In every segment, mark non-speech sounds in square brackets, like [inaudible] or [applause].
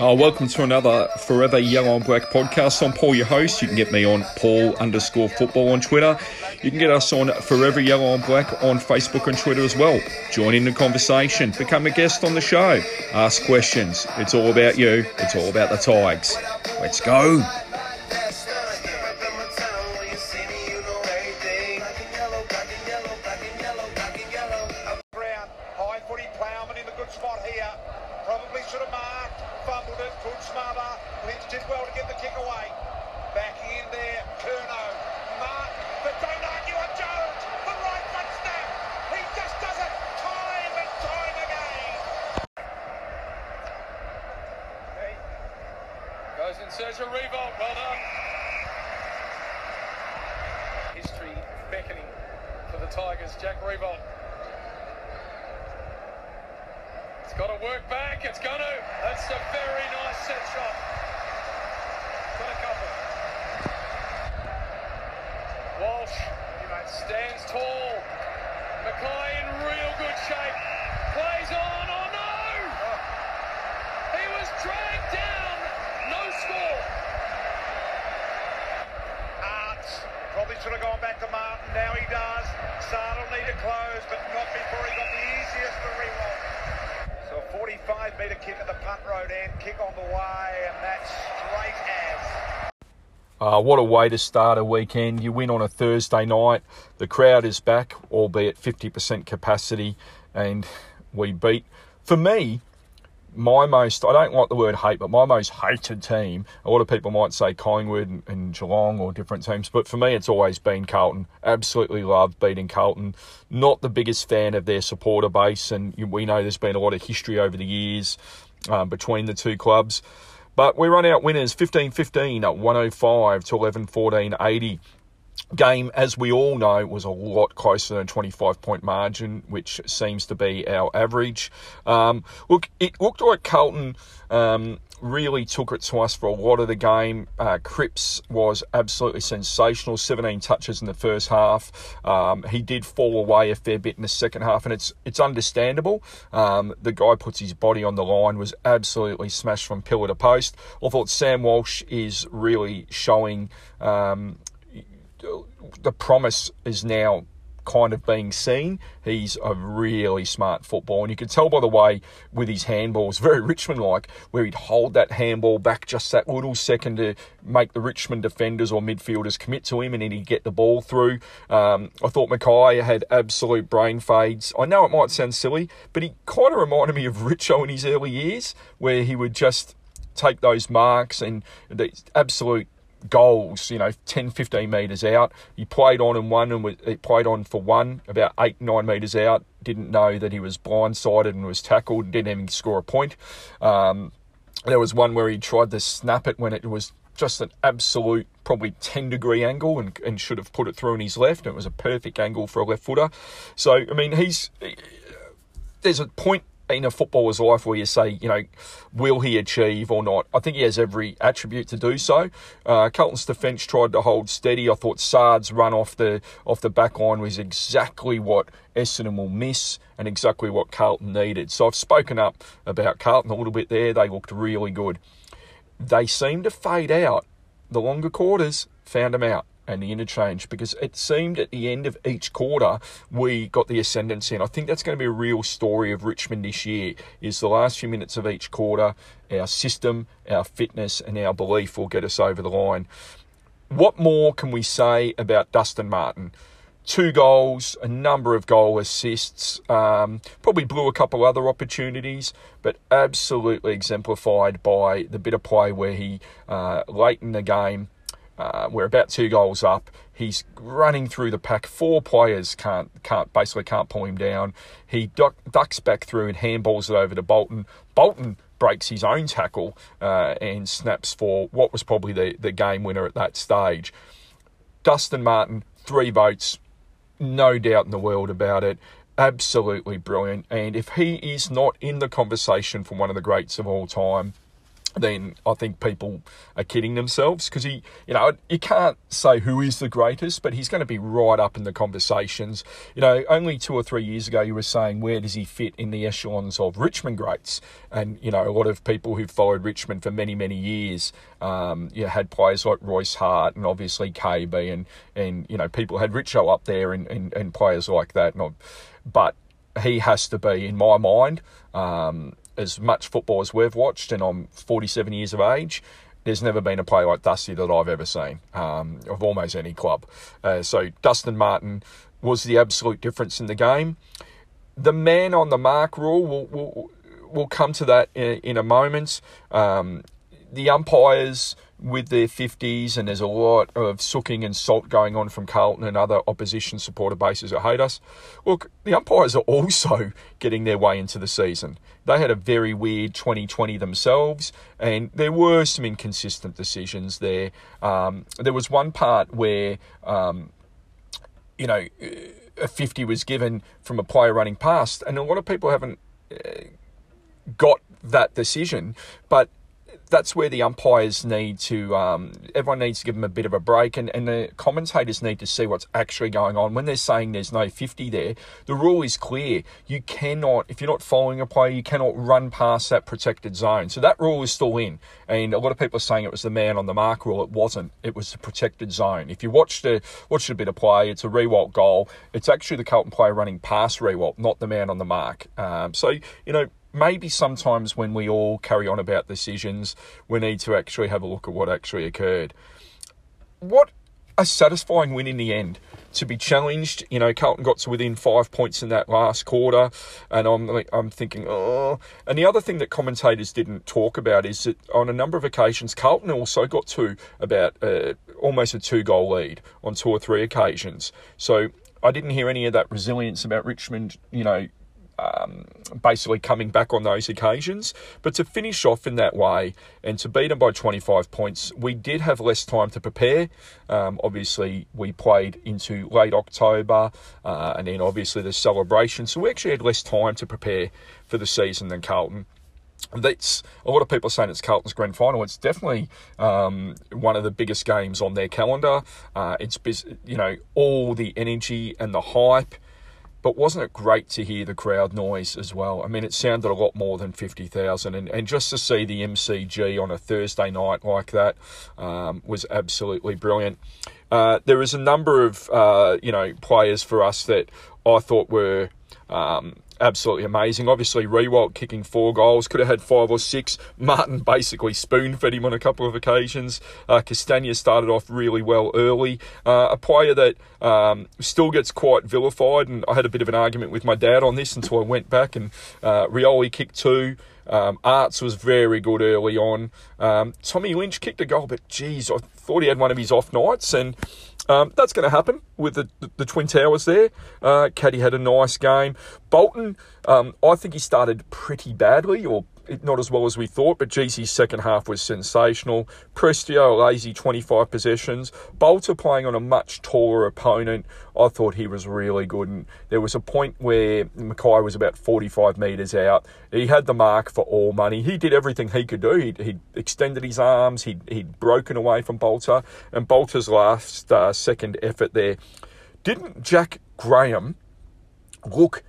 Uh, welcome to another Forever Yellow and Black podcast. I'm Paul, your host. You can get me on Paul underscore football on Twitter. You can get us on Forever Yellow and Black on Facebook and Twitter as well. Join in the conversation, become a guest on the show, ask questions. It's all about you, it's all about the Tigers. Let's go. In search Riewoldt. Well done. History beckoning for the Tigers. Jack Riewoldt. It's got to work back. It's going to. That's a very nice set shot. Got a couple. Walsh stands tall. Mackay in real good shape. Plays on. Oh no! He was dragged down. No score. Aarts probably should have gone back to Martin. Now he does. Saad'll need to close, but not before he got the easiest for Riewoldt. So a 45 metre kick at the punt road end, kick on the way, and that's straight as. Uh, what a way to start a weekend. You win on a Thursday night. The crowd is back, albeit 50% capacity, and we beat, for me, my most, I don't like the word hate, but my most hated team. A lot of people might say Collingwood and, Geelong or different teams, but for me, it's always been Carlton. Absolutely love beating Carlton. Not the biggest fan of their supporter base, and we know there's been a lot of history over the years um, between the two clubs. But we run out winners 15 15 at 105 to 11 14 80 game, as we all know, was a lot closer than a 25 point margin, which seems to be our average. Um, look, it looked like Carlton um, really took it to us for a lot of the game. Uh, Cripps was absolutely sensational, 17 touches in the first half. Um, he did fall away a fair bit in the second half, and it's it's understandable. Um, the guy puts his body on the line, was absolutely smashed from pillar to post. I thought Sam Walsh is really showing um, the promise is now kind of being seen. He's a really smart footballer. and you can tell by the way with his handballs, very [laughs] Richmond like, where he'd hold that handball back just that little second to make the Richmond defenders or midfielders commit to him, and then he'd get the ball through. Um, I thought Mackay had absolute brain fades. I know it might sound silly, but he kind of reminded me of Richo in his early years, where he would just take those marks and the absolute goals, you know, 10, 15 metres out. He played on and won and he played on for one, about eight, nine metres out. Didn't know that he was blindsided and was tackled and didn't even score a point. Um, there was one where he tried to snap it when it was just an absolute, probably 10 degree angle and, and should have put it through in his left. It was a perfect angle for a left footer. So, I mean, he's, there's a point in a footballer's life where you say, you know, will he achieve or not? I think he has every attribute to do so. Uh, Carlton's defence tried to hold steady. I thought Saad's run off the off the back line was exactly what Essendon will miss and exactly what Carlton needed. So I've spoken up about Carlton a little bit there. They looked really good. They seemed to fade out. The longer quarters found them out and the interchange because it seemed at the end of each quarter we got the ascendancy and I think that's going to be a real story of Richmond this year is the last few minutes of each quarter our system our fitness and our belief will get us over the line. What more can we say about Dustin Martin? Two goals, a number of goal assists, um, probably blew a couple other opportunities, but absolutely exemplified by the bit of play where he, uh, late in the game, uh, we're about two goals up. He's running through the pack. Four players can't can't basically can't pull him down. He duck, ducks back through and handballs it over to Bolton. Bolton breaks his own tackle uh, and snaps for what was probably the, the game winner at that stage. Dustin Martin, three votes, no doubt in the world about it. Absolutely brilliant. And if he is not in the conversation for one of the greats of all time, then I think people are kidding themselves because he, you know, you can't say who is the greatest, but he's going to be right up in the conversations. You know, only two or three years ago, you were saying where does he fit in the echelons of Richmond greats, and you know, a lot of people who've followed Richmond for many many years, um, you had players like Royce Hart and obviously KB, and and you know, people had Richo up there and and, and players like that, and but he has to be in my mind. Um, as much football as we've watched, and I'm 47 years of age, there's never been a player like Dusty that I've ever seen um, of almost any club. Uh, so Dustin Martin was the absolute difference in the game. The man on the mark rule, will will we'll come to that in, in a moment. Um, the umpires with their 50s, and there's a lot of sooking and salt going on from Carlton and other opposition supporter bases that hate us. Look, the umpires are also [laughs] getting their way into the season. They had a very weird 2020 themselves, and there were some inconsistent decisions there. Um, there was one part where, um, you know, a 50 was given from a player running past, and a lot of people haven't uh, got that decision, but that's where the umpires need to, um, everyone needs to give them a bit of a break, and, and the commentators need to see what's actually going on. When they're saying there's no 50 there, the rule is clear. You cannot, if you're not following a player, you cannot run past that protected zone. So that rule is still in. And a lot of people are saying it was the man on the mark rule. It wasn't. It was the protected zone. If you watched a, watched a bit of play, it's a Riewoldt goal. It's actually the Carlton player running past Riewoldt, not the man on the mark. Um, so, you know, maybe sometimes when we all carry on about decisions, we need to actually have a look at what actually occurred. What a satisfying win in the end to be challenged. You know, Carlton got to within five points in that last quarter, and I'm I'm thinking, oh. And the other thing that commentators didn't talk about is that on a number of occasions, Carlton also got to about uh, almost a two goal lead on two or three occasions. So I didn't hear any of that resilience about Richmond. You know, um, basically coming back on those occasions. But to finish off in that way and to beat them by 25 points, we did have less time to prepare. Um, obviously, we played into late October uh, and then obviously the celebration. So we actually had less time to prepare for the season than Carlton that's a lot of people are saying it's Carlton's grand final. It's definitely um, one of the biggest games on their calendar. Uh, it's you know all the energy and the hype but wasn't it great to hear the crowd noise as well? I mean, it sounded a lot more than 50,000. And, and just to see the MCG on a Thursday night like that um, was absolutely brilliant. Uh, there was a number of, uh, you know, players for us that I thought were um, absolutely amazing. Obviously, Riewoldt kicking four goals, could have had five or six. Martin basically spoon fed him on a couple of occasions. Uh, Castagna started off really well early. Uh, a player that um, still gets quite vilified, and I had a bit of an argument with my dad on this until I went back and uh, Rioli kicked two. Um, Aarts was very good early on. Um, Tommy Lynch kicked a goal, but geez, I thought he had one of his off nights, and um, that's going to happen with the, the, the, Twin Towers there. Uh, Caddy had a nice game. Bolton, um, I think he started pretty badly, or not as well as we thought, but GC's second half was sensational. Prestia, a lazy 25 possessions. Balta playing on a much taller opponent. I thought he was really good. And there was a point where Mackay was about 45 metres out. He had the mark for all money. He did everything he could do. He'd, he'd extended his arms, he'd, he'd broken away from Balta. And Balta's last uh, second effort there. Didn't Jack Graham look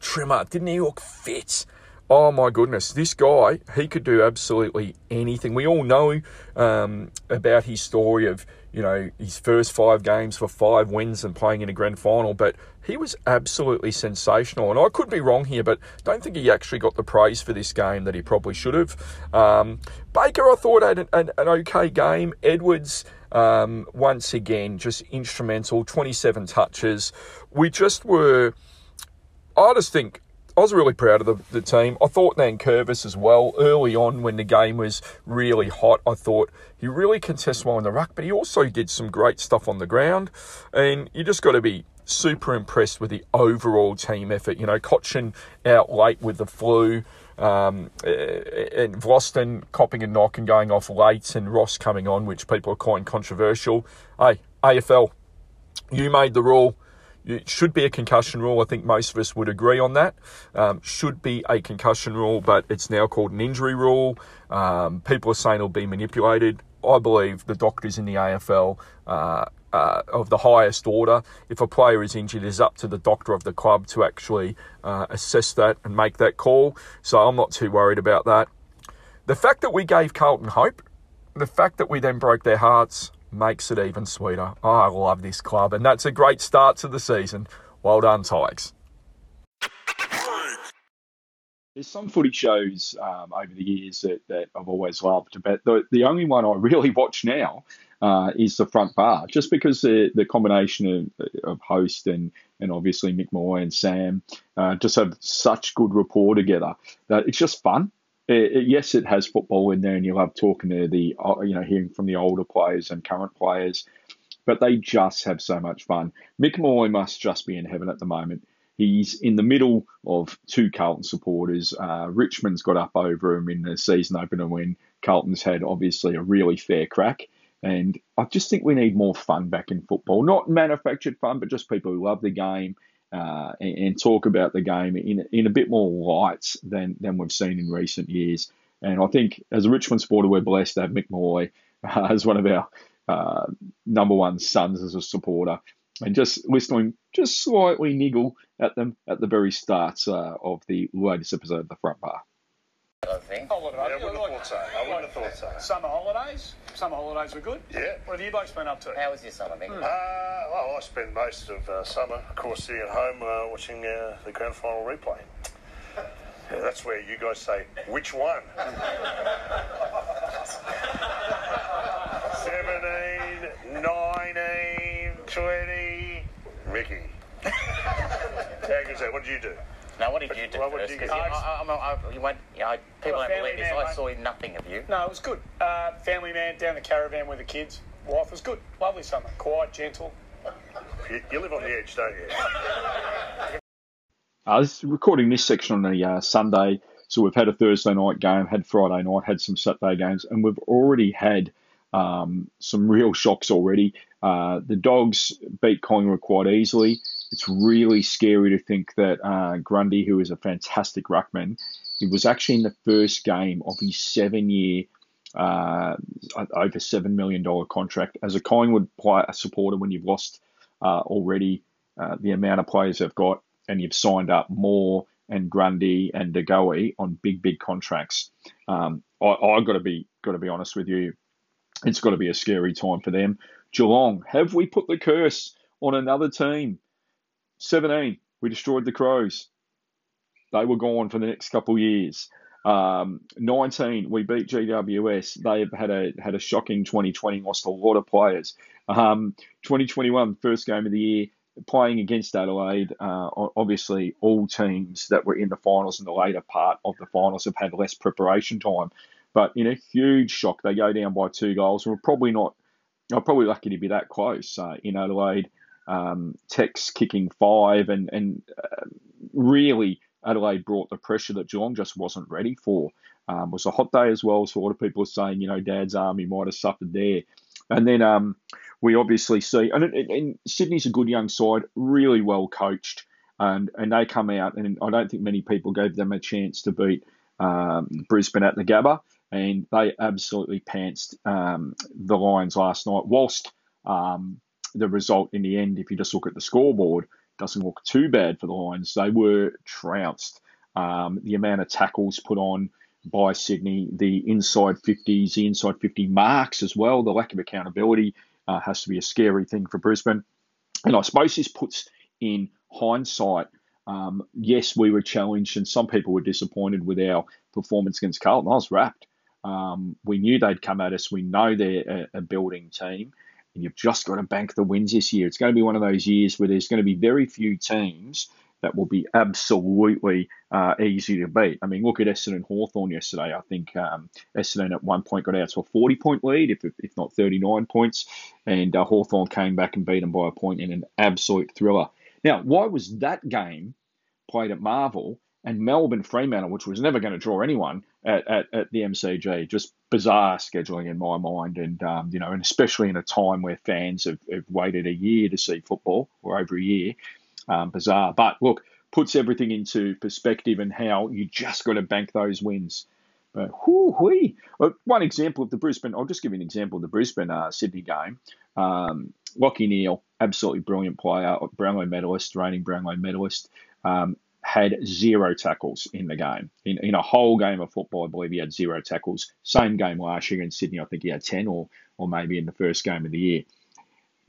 trimmer? Didn't he look fit? Oh my goodness, this guy, he could do absolutely anything. We all know um, about his story of, you know, his first five games for five wins and playing in a grand final, but he was absolutely sensational. And I could be wrong here, but don't think he actually got the praise for this game that he probably should have. Um, Baker, I thought, had an, an, an okay game. Edwards, um, once again, just instrumental, 27 touches. We just were, I just think, I was really proud of the, the team. I thought Nankervis as well. Early on, when the game was really hot, I thought he really contests well in the ruck, but he also did some great stuff on the ground. And you just got to be super impressed with the overall team effort. You know, Cotchin out late with the flu, um, and Vlastuin copping a knock and going off late, and Ross coming on, which people are calling controversial. Hey, AFL, you made the rule it should be a concussion rule. I think most of us would agree on that. Um, should be a concussion rule, but it's now called an injury rule. Um, people are saying it'll be manipulated. I believe the doctors in the AFL uh, uh, of the highest order. If a player is injured, it is up to the doctor of the club to actually uh, assess that and make that call. So I'm not too worried about that. The fact that we gave Carlton hope, the fact that we then broke their hearts, makes it even sweeter. I love this club, and that's a great start to the season. Well done, Tigers. There's some footy shows um, over the years that, that I've always loved, but the, the only one I [laughs] really watch now uh, is the front bar, just because the, the combination of, of host and, and obviously Mick Molloy and Sam uh, just have such good rapport together that it's just fun. It, it, yes, it has football in there, and you love talking to the uh, you know hearing from the older players and current players, but they just have so much fun. Mick Molloy must just be in heaven at the moment. He's in the middle of two Carlton supporters. Uh, Richmond's got up over him in the season opener when Carlton's had obviously a really fair crack. And I just think we need more fun back in football. Not manufactured fun, but just people who love the game uh, and, and, talk about the game in, in a bit more lights than, than we've seen in recent years. And I think as a Richmond supporter, we're blessed to have Mick uh, [laughs] as one of our uh, number one sons as a supporter and just listening just slightly niggle at them at the very start uh, of the latest episode of the front bar. I think. Holiday. Yeah, I wouldn't have thought so. I wouldn't have thought so. Summer holidays. Summer holidays were good. Yeah. What have you both been up to? How was your summer, Mick? Uh, well, I spent most of uh, summer, of course, sitting at home uh, watching uh, the grand final replay. Yeah, that's where you guys say, which one? 17, 19, 20, Mickey. [laughs] How good's that? What did you do? Now, what did you do Well, what first? did you 'Cause get? you, I, I, I, you went, you know, people Well, don't believe this. man, I mate. saw nothing of you. No, it was good. Uh, family man down the caravan with the kids. Wife was good. Lovely summer. Quiet, gentle. You, you live on the edge, don't you? I was recording this section on a uh, Sunday, so we've had a Thursday night game, had Friday night, had some Saturday games, and we've already had um, some real shocks already. Uh, the Dogs beat Collingwood quite easily. It's really scary to think that uh, Grundy, who is a fantastic ruckman, he was actually in the first game of his seven-year, uh, over seven million dollar contract as a Collingwood player, supporter. When you've lost uh, already uh, the amount of players they've got, and you've signed up Moore and Grundy and DeGoey on big, big contracts. Um, I, I've got to be got to be honest with you. It's got to be a scary time for them. Geelong, have we put the curse on another team? 17, we destroyed the Crows. They were gone for the next couple of years. Um, 19, we beat GWS. They have had a had a shocking 2020, lost a lot of players. Um, 2021, first game of the year, playing against Adelaide. Uh, obviously, all teams that were in the finals and the later part of the finals have had less preparation time. But in a huge shock, they go down by two goals. We're probably not. I'm probably lucky to be that close uh, in Adelaide. Um, Tex kicking five, and and uh, really Adelaide brought the pressure that Geelong just wasn't ready for. Um, it was a hot day as well, so a lot of people are saying, you know, Dad's army might have suffered there. And then um, we obviously see, and, and, and Sydney's a good young side, really well coached, and and they come out, and I don't think many people gave them a chance to beat um, Brisbane at the Gabba, and they absolutely pantsed um, the Lions last night. Whilst um, the result in the end, if you just look at the scoreboard, doesn't look too bad for the Lions. They were trounced. Um, the amount of tackles put on by Sydney, the inside 50s, the inside 50 marks as well, the lack of accountability uh, has to be a scary thing for Brisbane. And I suppose this puts in hindsight, um, yes, we were challenged and some people were disappointed with our performance against Carlton. I was rapt. Um, we knew they'd come at us. We know they're a, a building team and you've just got to bank the wins this year. It's going to be one of those years where there's going to be very few teams that will be absolutely uh, easy to beat. I mean, look at Essendon Hawthorn yesterday. I think um, Essendon at one point got out to a 40 point lead, if, if not 39 points, and uh, Hawthorn came back and beat them by a point in an absolute thriller. Now, why was that game played at Marvel and Melbourne Fremantle, which was never going to draw anyone at, at, at, the MCG. Just bizarre scheduling in my mind, and um, you know, and especially in a time where fans have, have, waited a year to see football or over a year, um, bizarre. But look, puts everything into perspective and how you just got to bank those wins. But whoo One example of the Brisbane, I'll just give you an example of the Brisbane uh, Sydney game. Um, Lachie Neale, absolutely brilliant player, Brownlow medalist, reigning Brownlow medalist. Um, had zero tackles in the game. In, in a whole game of football, I believe he had zero tackles. Same game last year in Sydney, I think he had 10 or, or maybe in the first game of the year.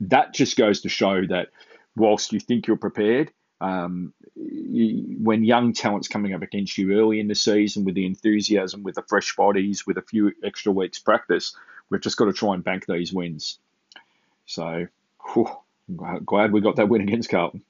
That just goes to show that whilst you think you're prepared, um, you, when young talent's coming up against you early in the season with the enthusiasm, with the fresh bodies, with a few extra weeks practice, we've just got to try and bank these wins. So, whew, glad we got that win against Carlton.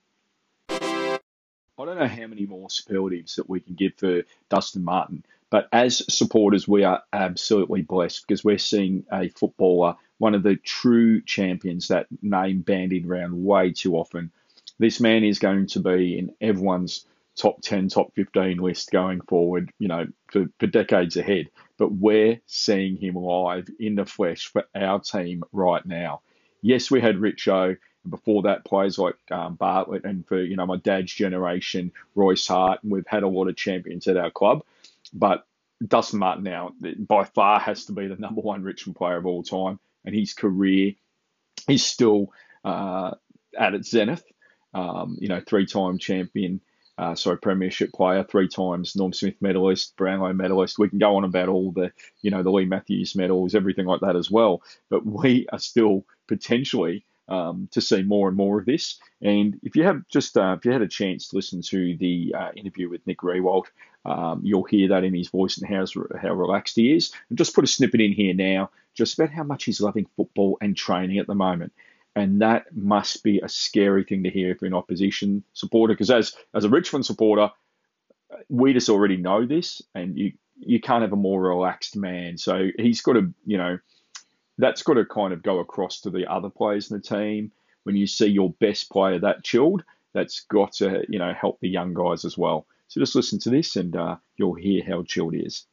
I don't know how many more superlatives that we can give for Dustin Martin, but as supporters, we are absolutely blessed because we're seeing a footballer, one of the true champions, that name bandied around way too often. This man is going to be in everyone's top 10, top 15 list going forward, you know, for, for decades ahead. But we're seeing him live in the flesh for our team right now. Yes, we had Richo before that, players like um, Bartlett and for you know my dad's generation, Royce Hart, and we've had a lot of champions at our club. But Dustin Martin now by far has to be the number one Richmond player of all time, and his career is still uh, at its zenith. Um, you know, three-time champion, uh, sorry, premiership player, three times Norm Smith medalist, Brownlow medalist. We can go on about all the, you know, the Leigh Matthews medals, everything like that as well. But we are still potentially um, to see more and more of this. And if you have just uh, if you had a chance to listen to the uh, interview with Nick Riewoldt, um, you'll hear that in his voice and how how relaxed he is. And just put a snippet in here now, just about how much he's loving football and training at the moment. And that must be a scary thing to hear if you're an opposition supporter, because as as a Richmond supporter, we just already know this, and you you can't have a more relaxed man. So he's got to you know that's got to kind of go across to the other players in the team. When you see your best player that chilled, that's got to you know help the young guys as well. So just listen to this, and uh, you'll hear how chilled he is.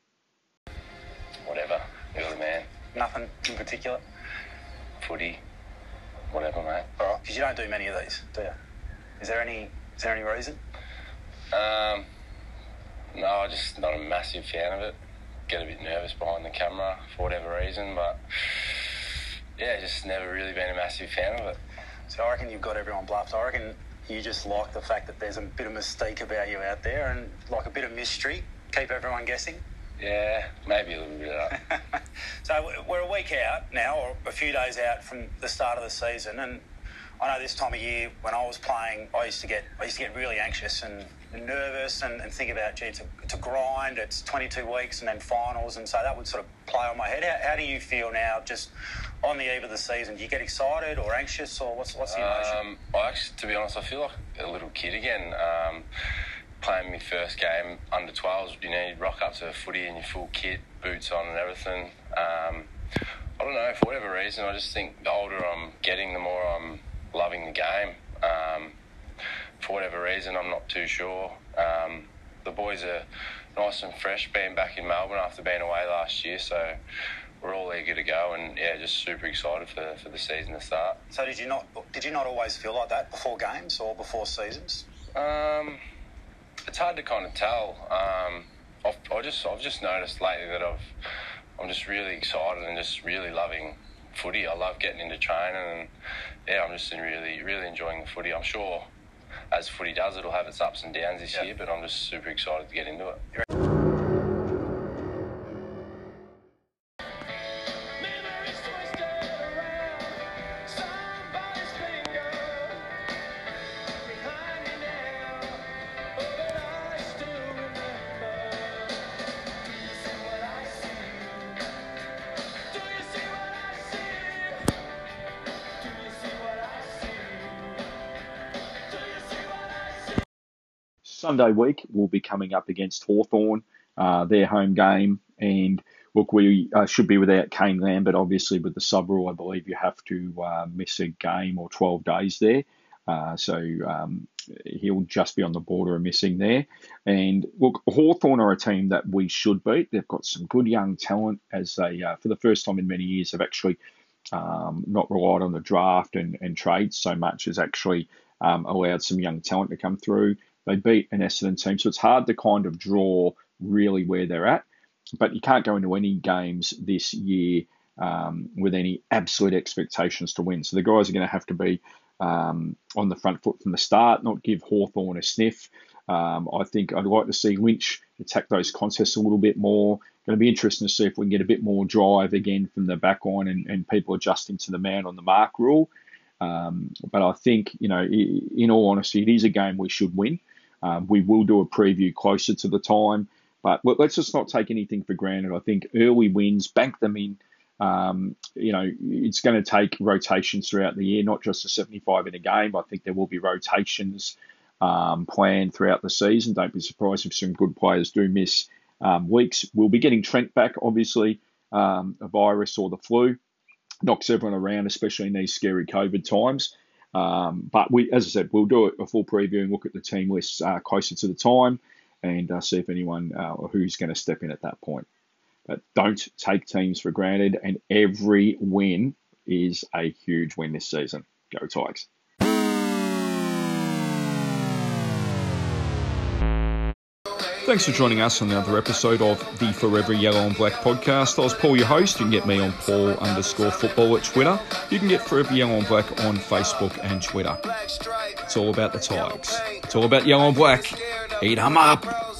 Whatever, you're man. Nothing in particular. Footy, whatever, mate. All right, because you don't do many of these, do you? Is there any? Is there any reason? Um, no, I'm just not a massive fan of it get a bit nervous behind the camera for whatever reason, but yeah, just never really been a massive fan of it. So I reckon you've got everyone bluffed. I reckon you just like the fact that there's a bit of mystique about you out there and like a bit of mystery, keep everyone guessing. Yeah, maybe a little bit of that. [laughs] so we're a week out now, or a few days out from the start of the season, and I know this time of year when I was playing, I used to get I used to get really anxious and nervous and, and think about, gee, it's a, it's a, grind. It's 22 weeks and then finals, and so that would sort of play on my head. How, how, do you feel now, just on the eve of the season? Do you get excited or anxious, or what's what's the emotion? Um, well, actually, to be honest, I feel like a little kid again. Um, playing my first game under 12s, you know, you rock up to a footy in your full kit, boots on, and everything. Um, I don't know, for whatever reason, I just think the older I'm getting, the more I'm loving the game. Um, for whatever reason, I'm not too sure. Um, the boys are nice and fresh, being back in Melbourne after being away last year, so we're all eager to go, and yeah, just super excited for, for the season to start. So did you not did you not always feel like that before games or before seasons? Um, it's hard to kind of tell. Um, I've, I just I've just noticed lately that I've I'm just really excited and just really loving footy. I love getting into training and yeah, I'm just really really enjoying the footy. I'm sure as footy does, it'll have its ups and downs this year, but I'm just super excited to get into it. Sunday week, we'll be coming up against Hawthorn, uh, their home game. And look, we uh, should be without Kane Lambert, obviously, with the sub rule. I believe you have to uh, miss a game or 12 days there. Uh, so um, he'll just be on the border of missing there. And look, Hawthorn are a team that we should beat. They've got some good young talent as they, uh, for the first time in many years, have actually um, not relied on the draft and, and trades so much as actually um, allowed some young talent to come through. They beat an Essendon team, so it's hard to kind of draw really where they're at. But you can't go into any games this year um, with any absolute expectations to win. So the guys are going to have to be um, on the front foot from the start, not give Hawthorn a sniff. Um, I think I'd like to see Lynch attack those contests a little bit more. Going to be interesting to see if we can get a bit more drive again from the back line and, and people adjusting to the man on the mark rule. Um, but I think, you know, in all honesty, it is a game we should win. Um, we will do a preview closer to the time, but let's just not take anything for granted. I think early wins, bank them in. Um, you know, it's going to take rotations throughout the year, not just a 75 in a game. I think there will be rotations um, planned throughout the season. Don't be surprised if some good players do miss um, weeks. We'll be getting Trent back, obviously, um, a virus or the flu knocks everyone around, especially in these scary COVID times. Um, but we, as I said, we'll do a full preview and look at the team lists uh, closer to the time and uh, see if anyone uh, who's going to step in at that point. But don't take teams for granted, and every win is a huge win this season. Go Tigers. Thanks for joining us on another episode of the Forever Yellow and Black podcast. I was Paul, your host. You can get me on Paul underscore football at Twitter. You can get Forever Yellow and Black on Facebook and Twitter. It's all about the Tigers. It's all about yellow and black. Eat Eat 'em up.